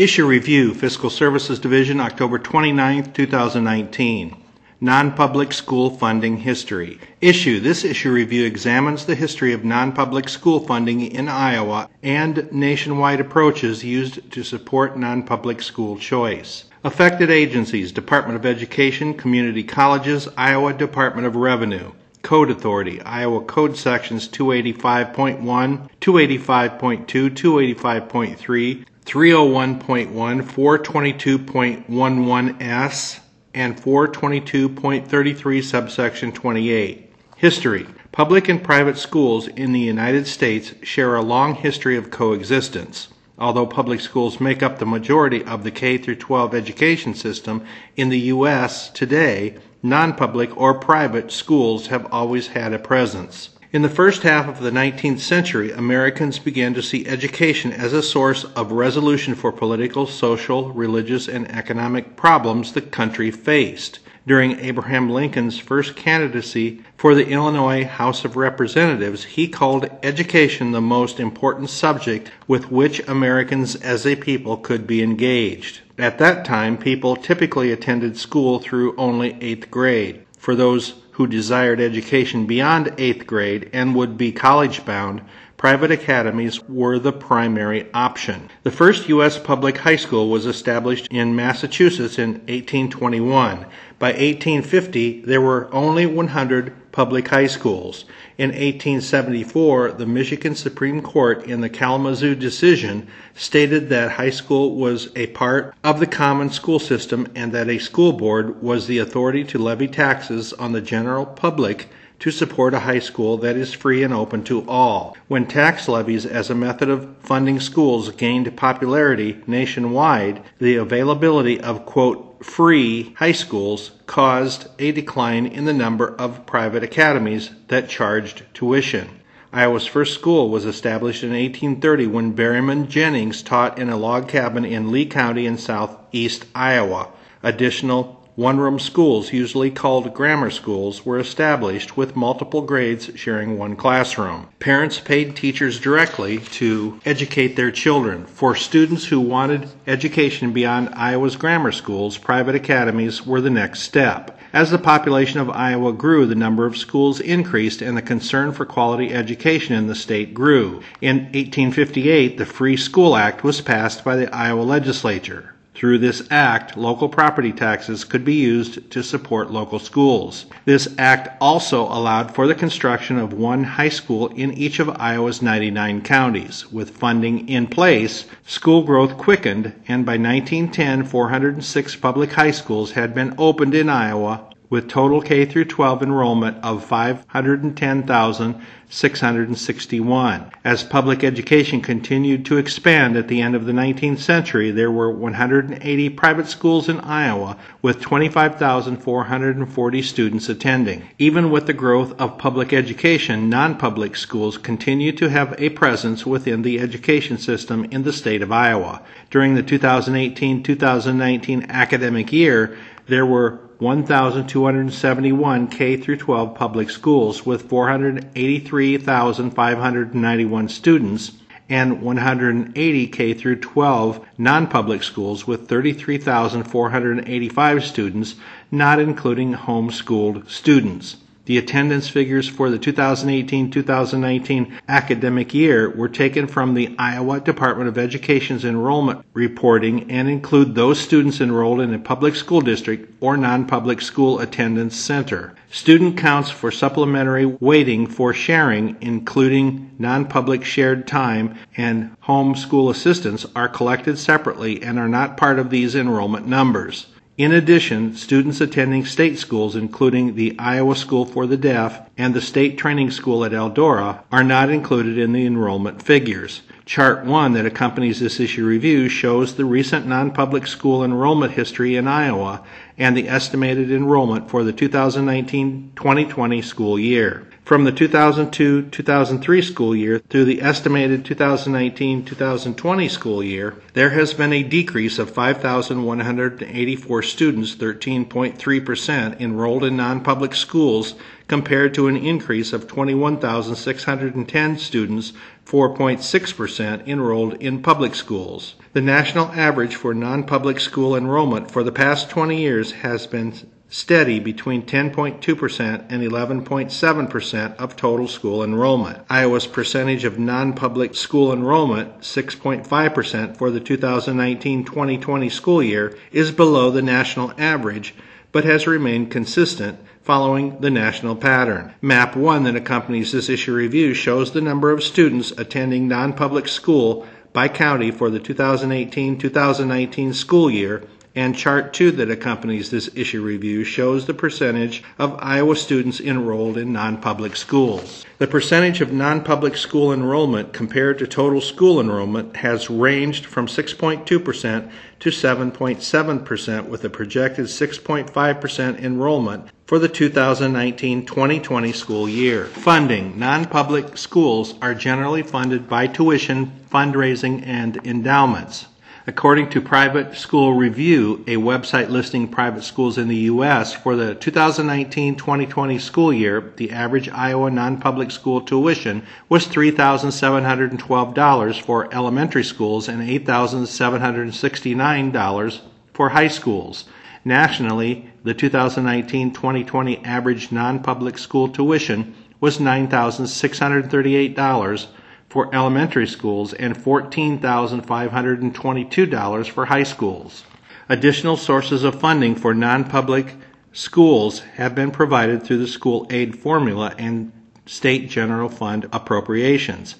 Issue Review, Fiscal Services Division, October 29, 2019. Non-public school funding history. Issue. This issue review examines the history of non-public school funding in Iowa and nationwide approaches used to support non-public school choice. Affected agencies, Department of Education, Community Colleges, Iowa Department of Revenue. Code Authority, Iowa Code Sections 285.1, 285.2, 285.3, 301.1, 422.11s, and 422.33 subsection 28. History. Public and private schools in the United States share a long history of coexistence. Although public schools make up the majority of the K 12 education system in the U.S. today, non public or private schools have always had a presence. In the first half of the 19th century, Americans began to see education as a source of resolution for political, social, religious, and economic problems the country faced during Abraham Lincoln's first candidacy for the Illinois House of Representatives, he called education the most important subject with which Americans as a people could be engaged. At that time, people typically attended school through only eighth grade. For those who desired education beyond eighth grade and would be college bound, private academies were the primary option. The first U.S. public high school was established in Massachusetts in 1821. By 1850, there were only 100 public high schools. In 1874, the Michigan Supreme Court, in the Kalamazoo decision, stated that high school was a part of the common school system and that a school board was the authority to levy taxes on the general public to support a high school that is free and open to all. When tax levies as a method of funding schools gained popularity nationwide, the availability of, quote, free high schools caused a decline in the number of private academies that charged tuition. Iowa's first school was established in 1830 when Berryman Jennings taught in a log cabin in Lee County in southeast Iowa. Additional one room schools, usually called grammar schools, were established with multiple grades sharing one classroom. Parents paid teachers directly to educate their children. For students who wanted education beyond Iowa's grammar schools, private academies were the next step. As the population of Iowa grew, the number of schools increased and the concern for quality education in the state grew. In 1858, the Free School Act was passed by the Iowa legislature. Through this act, local property taxes could be used to support local schools. This act also allowed for the construction of one high school in each of Iowa's 99 counties. With funding in place, school growth quickened, and by 1910, 406 public high schools had been opened in Iowa with total K through 12 enrollment of 510,661. As public education continued to expand at the end of the 19th century, there were 180 private schools in Iowa with 25,440 students attending. Even with the growth of public education, non-public schools continue to have a presence within the education system in the state of Iowa. During the 2018-2019 academic year, there were 1,271 K through 12 public schools with 483,591 students and 180 K through 12 non-public schools with 33,485 students, not including homeschooled students. The attendance figures for the 2018 2019 academic year were taken from the Iowa Department of Education's enrollment reporting and include those students enrolled in a public school district or non public school attendance center. Student counts for supplementary weighting for sharing, including non public shared time and home school assistance, are collected separately and are not part of these enrollment numbers. In addition, students attending state schools, including the Iowa School for the Deaf and the State Training School at Eldora, are not included in the enrollment figures. Chart 1 that accompanies this issue review shows the recent non public school enrollment history in Iowa and the estimated enrollment for the 2019 2020 school year. From the 2002 2003 school year through the estimated 2019 2020 school year, there has been a decrease of 5,184 students, 13.3%, enrolled in non public schools compared to an increase of 21,610 students, 4.6%, enrolled in public schools. The national average for non public school enrollment for the past 20 years has been steady between 10.2% and 11.7% of total school enrollment. Iowa's percentage of non public school enrollment, 6.5% for the 2019 2020 school year, is below the national average but has remained consistent following the national pattern. Map 1 that accompanies this issue review shows the number of students attending non public school by county for the 2018 2019 school year and chart 2 that accompanies this issue review shows the percentage of Iowa students enrolled in non-public schools. The percentage of non-public school enrollment compared to total school enrollment has ranged from 6.2% to 7.7% with a projected 6.5% enrollment for the 2019-2020 school year. Funding. Non-public schools are generally funded by tuition, fundraising, and endowments. According to Private School Review, a website listing private schools in the U.S., for the 2019 2020 school year, the average Iowa non public school tuition was $3,712 for elementary schools and $8,769 for high schools. Nationally, the 2019 2020 average non public school tuition was $9,638 for elementary schools and $14,522 for high schools. Additional sources of funding for non public schools have been provided through the school aid formula and state general fund appropriations.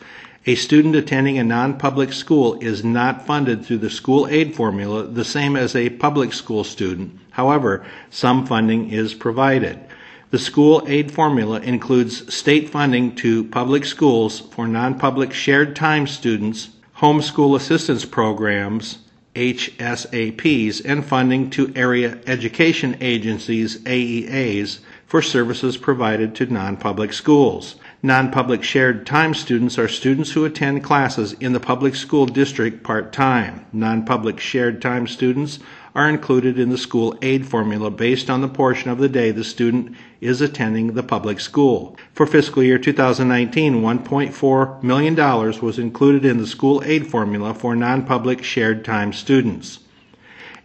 A student attending a non public school is not funded through the school aid formula the same as a public school student. However, some funding is provided. The school aid formula includes state funding to public schools for non public shared time students, homeschool assistance programs, HSAPs, and funding to area education agencies, AEAs, for services provided to non public schools. Non public shared time students are students who attend classes in the public school district part time. Non public shared time students are included in the school aid formula based on the portion of the day the student is attending the public school. For fiscal year 2019, $1.4 million was included in the school aid formula for non public shared time students.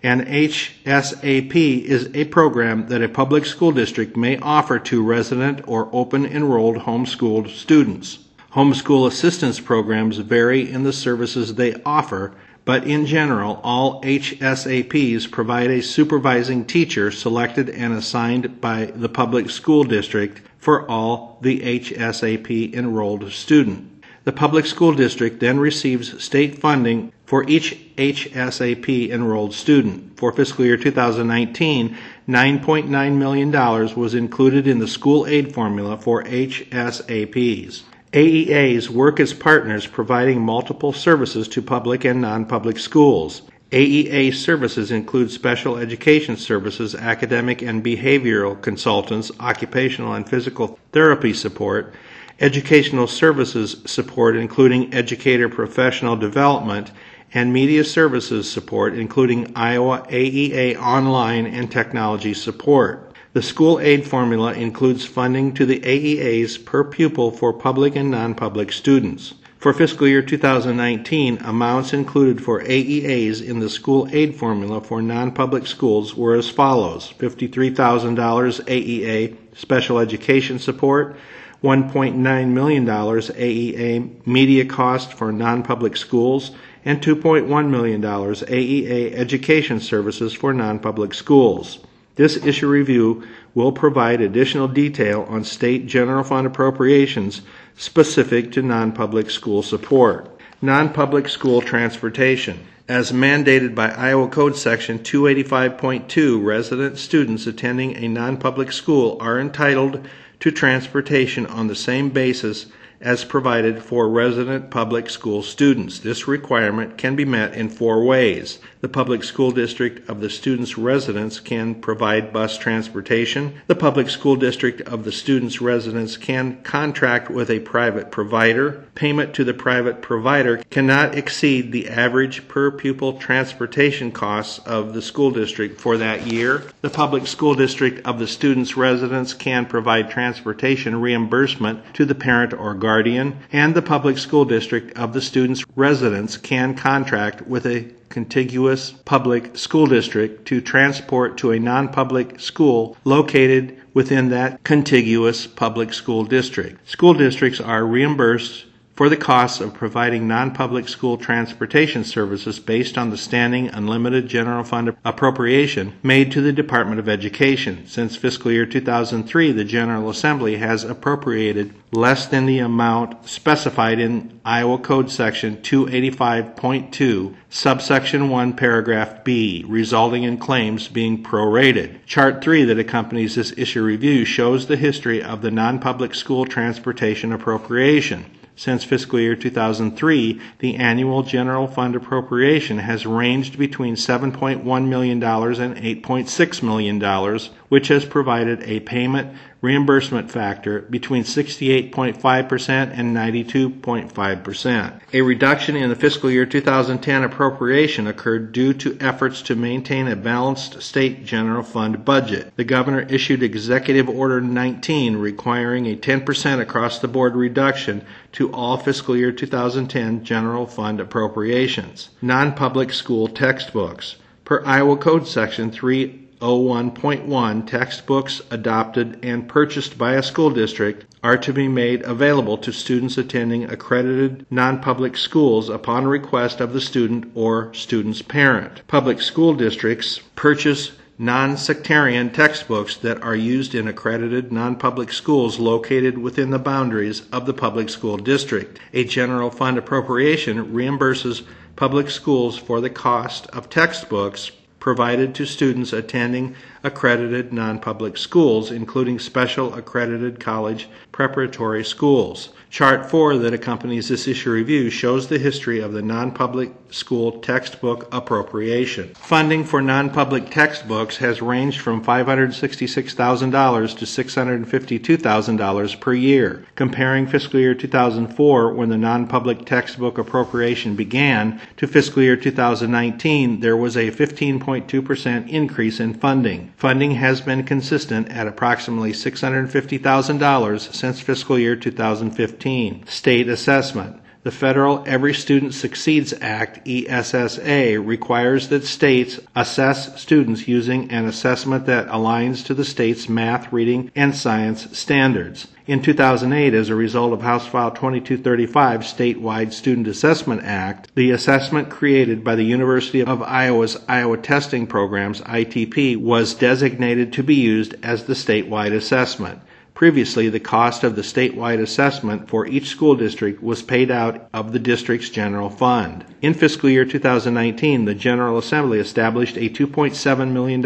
An HSAP is a program that a public school district may offer to resident or open enrolled homeschooled students. Homeschool assistance programs vary in the services they offer but in general, all HSAPs provide a supervising teacher selected and assigned by the public school district for all the HSAP enrolled student. The public school district then receives state funding for each HSAP enrolled student. For fiscal year 2019, $9.9 million was included in the school aid formula for HSAPs. AEAs work as partners providing multiple services to public and non public schools. AEA services include special education services, academic and behavioral consultants, occupational and physical therapy support, educational services support, including educator professional development, and media services support, including Iowa AEA online and technology support. The school aid formula includes funding to the AEAs per pupil for public and non-public students. For fiscal year 2019, amounts included for AEAs in the school aid formula for non-public schools were as follows: $53,000 AEA special education support, $1.9 million AEA media cost for non-public schools, and $2.1 million AEA education services for non-public schools. This issue review will provide additional detail on state general fund appropriations specific to non-public school support. Non-public school transportation. As mandated by Iowa Code Section 285.2, resident students attending a non-public school are entitled to transportation on the same basis as provided for resident public school students. This requirement can be met in four ways. The public school district of the student's residence can provide bus transportation. The public school district of the student's residence can contract with a private provider. Payment to the private provider cannot exceed the average per pupil transportation costs of the school district for that year. The public school district of the student's residence can provide transportation reimbursement to the parent or guardian and the public school district of the student's residence can contract with a contiguous public school district to transport to a non public school located within that contiguous public school district. School districts are reimbursed for the costs of providing non-public school transportation services based on the standing unlimited general fund appropriation made to the Department of Education. Since fiscal year 2003, the General Assembly has appropriated less than the amount specified in Iowa Code Section 285.2, subsection 1, paragraph B, resulting in claims being prorated. Chart 3 that accompanies this issue review shows the history of the non-public school transportation appropriation. Since fiscal year 2003, the annual general fund appropriation has ranged between $7.1 million and $8.6 million, which has provided a payment reimbursement factor between 68.5% and 92.5%. A reduction in the fiscal year 2010 appropriation occurred due to efforts to maintain a balanced state general fund budget. The governor issued Executive Order 19 requiring a 10% across the board reduction to all fiscal year 2010 general fund appropriations. Non public school textbooks. Per Iowa Code Section 3 01.1 textbooks adopted and purchased by a school district are to be made available to students attending accredited non-public schools upon request of the student or student's parent. Public school districts purchase non-sectarian textbooks that are used in accredited non-public schools located within the boundaries of the public school district. A general fund appropriation reimburses public schools for the cost of textbooks provided to students attending accredited non-public schools, including special accredited college preparatory schools. Chart 4 that accompanies this issue review shows the history of the non-public school textbook appropriation. Funding for non-public textbooks has ranged from $566,000 to $652,000 per year. Comparing fiscal year 2004 when the non-public textbook appropriation began to fiscal year 2019, there was a 15.2% increase in funding. Funding has been consistent at approximately $650,000 since fiscal year 2015. State assessment. The Federal Every Student Succeeds Act, ESSA, requires that states assess students using an assessment that aligns to the state's math, reading, and science standards. In 2008, as a result of House File 2235, Statewide Student Assessment Act, the assessment created by the University of Iowa's Iowa Testing Programs, ITP, was designated to be used as the statewide assessment. Previously, the cost of the statewide assessment for each school district was paid out of the district's general fund. In fiscal year 2019, the General Assembly established a $2.7 million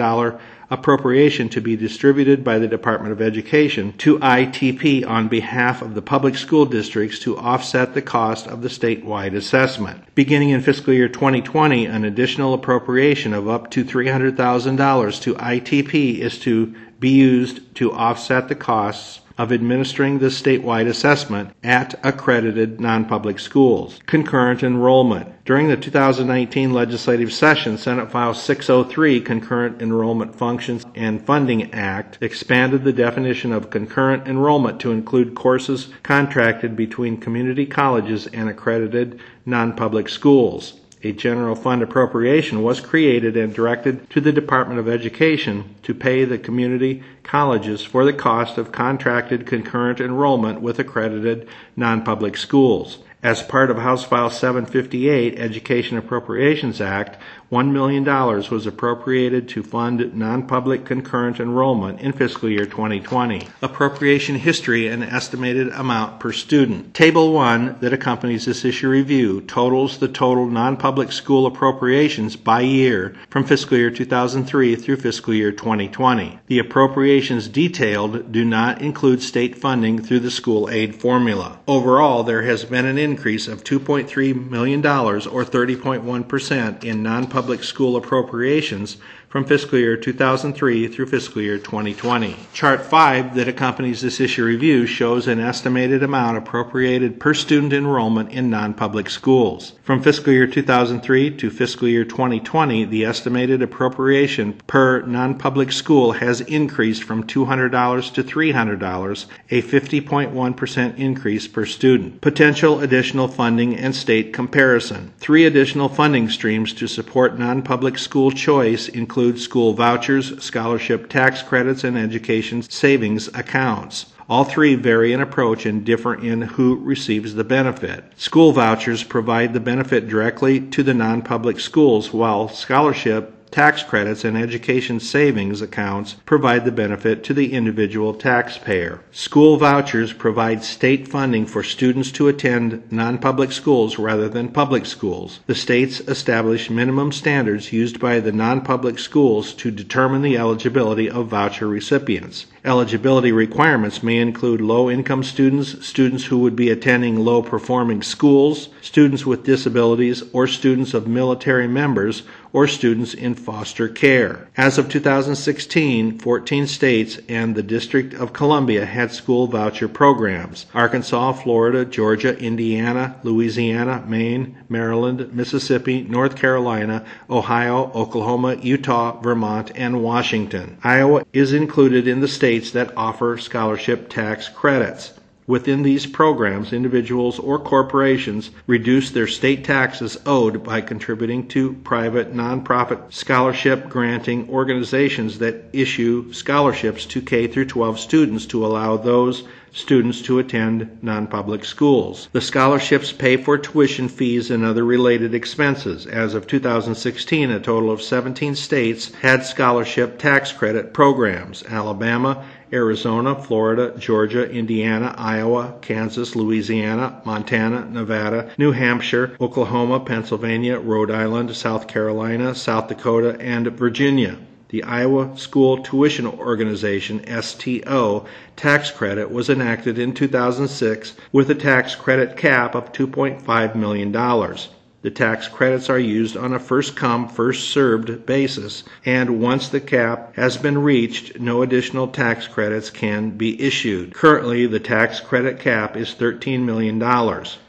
appropriation to be distributed by the Department of Education to ITP on behalf of the public school districts to offset the cost of the statewide assessment. Beginning in fiscal year 2020, an additional appropriation of up to $300,000 to ITP is to be used to offset the costs of administering the statewide assessment at accredited non-public schools. Concurrent enrollment. During the 2019 legislative session, Senate File 603, Concurrent Enrollment Functions and Funding Act, expanded the definition of concurrent enrollment to include courses contracted between community colleges and accredited non-public schools a general fund appropriation was created and directed to the Department of Education to pay the community colleges for the cost of contracted concurrent enrollment with accredited non-public schools. As part of House File 758, Education Appropriations Act, $1 million was appropriated to fund non-public concurrent enrollment in fiscal year 2020. Appropriation history and estimated amount per student. Table 1 that accompanies this issue review totals the total non-public school appropriations by year from fiscal year 2003 through fiscal year 2020. The appropriations detailed do not include state funding through the school aid formula. Overall, there has been an increase of $2.3 million or 30.1% in non-public school appropriations from fiscal year 2003 through fiscal year 2020. Chart 5 that accompanies this issue review shows an estimated amount appropriated per student enrollment in non-public schools. From fiscal year 2003 to fiscal year 2020, the estimated appropriation per non-public school has increased from $200 to $300, a 50.1% increase per student. Potential additional funding and state comparison. Three additional funding streams to support non-public school choice include school vouchers, scholarship tax credits, and education savings accounts. All three vary in approach and differ in who receives the benefit. School vouchers provide the benefit directly to the non public schools, while scholarship tax credits and education savings accounts provide the benefit to the individual taxpayer. School vouchers provide state funding for students to attend non-public schools rather than public schools. The states establish minimum standards used by the non-public schools to determine the eligibility of voucher recipients. Eligibility requirements may include low income students, students who would be attending low performing schools, students with disabilities, or students of military members, or students in foster care. As of 2016, 14 states and the District of Columbia had school voucher programs. Arkansas, Florida, Georgia, Indiana, Louisiana, Maine, Maryland, Mississippi, North Carolina, Ohio, Oklahoma, Utah, Vermont, and Washington. Iowa is included in the states that offer scholarship tax credits. Within these programs, individuals or corporations reduce their state taxes owed by contributing to private nonprofit scholarship granting organizations that issue scholarships to K through 12 students to allow those students to attend non-public schools. The scholarships pay for tuition fees and other related expenses. As of 2016, a total of 17 states had scholarship tax credit programs. Alabama Arizona, Florida, Georgia, Indiana, Iowa, Kansas, Louisiana, Montana, Nevada, New Hampshire, Oklahoma, Pennsylvania, Rhode Island, South Carolina, South Dakota, and Virginia. The Iowa School Tuition Organization, STO, tax credit was enacted in 2006 with a tax credit cap of $2.5 million. The tax credits are used on a first come, first served basis, and once the cap has been reached, no additional tax credits can be issued. Currently, the tax credit cap is $13 million.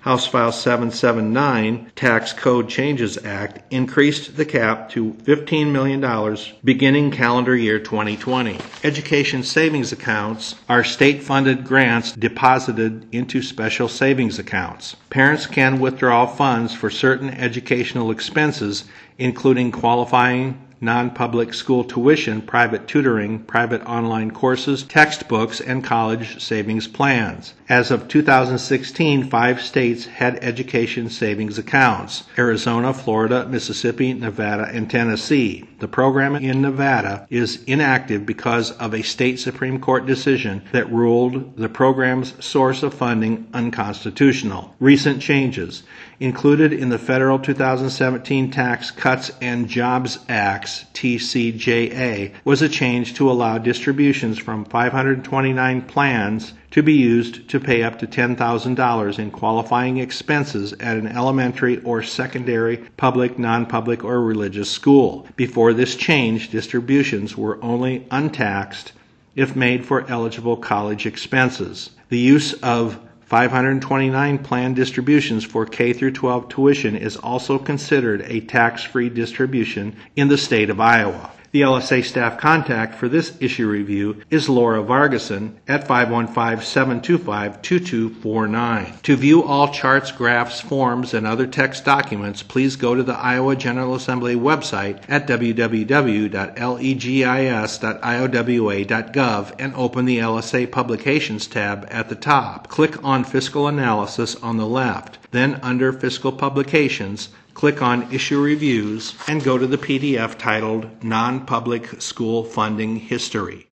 House File 779, Tax Code Changes Act, increased the cap to $15 million beginning calendar year 2020. Education savings accounts are state funded grants deposited into special savings accounts. Parents can withdraw funds for certain certain educational expenses, including qualifying non-public school tuition, private tutoring, private online courses, textbooks, and college savings plans. As of 2016, five states had education savings accounts Arizona, Florida, Mississippi, Nevada, and Tennessee. The program in Nevada is inactive because of a state Supreme Court decision that ruled the program's source of funding unconstitutional. Recent changes included in the federal 2017 Tax Cuts and Jobs Act TCJA was a change to allow distributions from 529 plans to be used to pay up to $10,000 in qualifying expenses at an elementary or secondary public, non public, or religious school. Before this change, distributions were only untaxed if made for eligible college expenses. The use of 529 planned distributions for K through 12 tuition is also considered a tax-free distribution in the state of Iowa. The LSA staff contact for this issue review is Laura Vargason at 515-725-2249. To view all charts, graphs, forms, and other text documents, please go to the Iowa General Assembly website at www.legis.iowa.gov and open the LSA Publications tab at the top. Click on Fiscal Analysis on the left. Then under Fiscal Publications, click on Issue Reviews, and go to the PDF titled Non-Public School Funding History.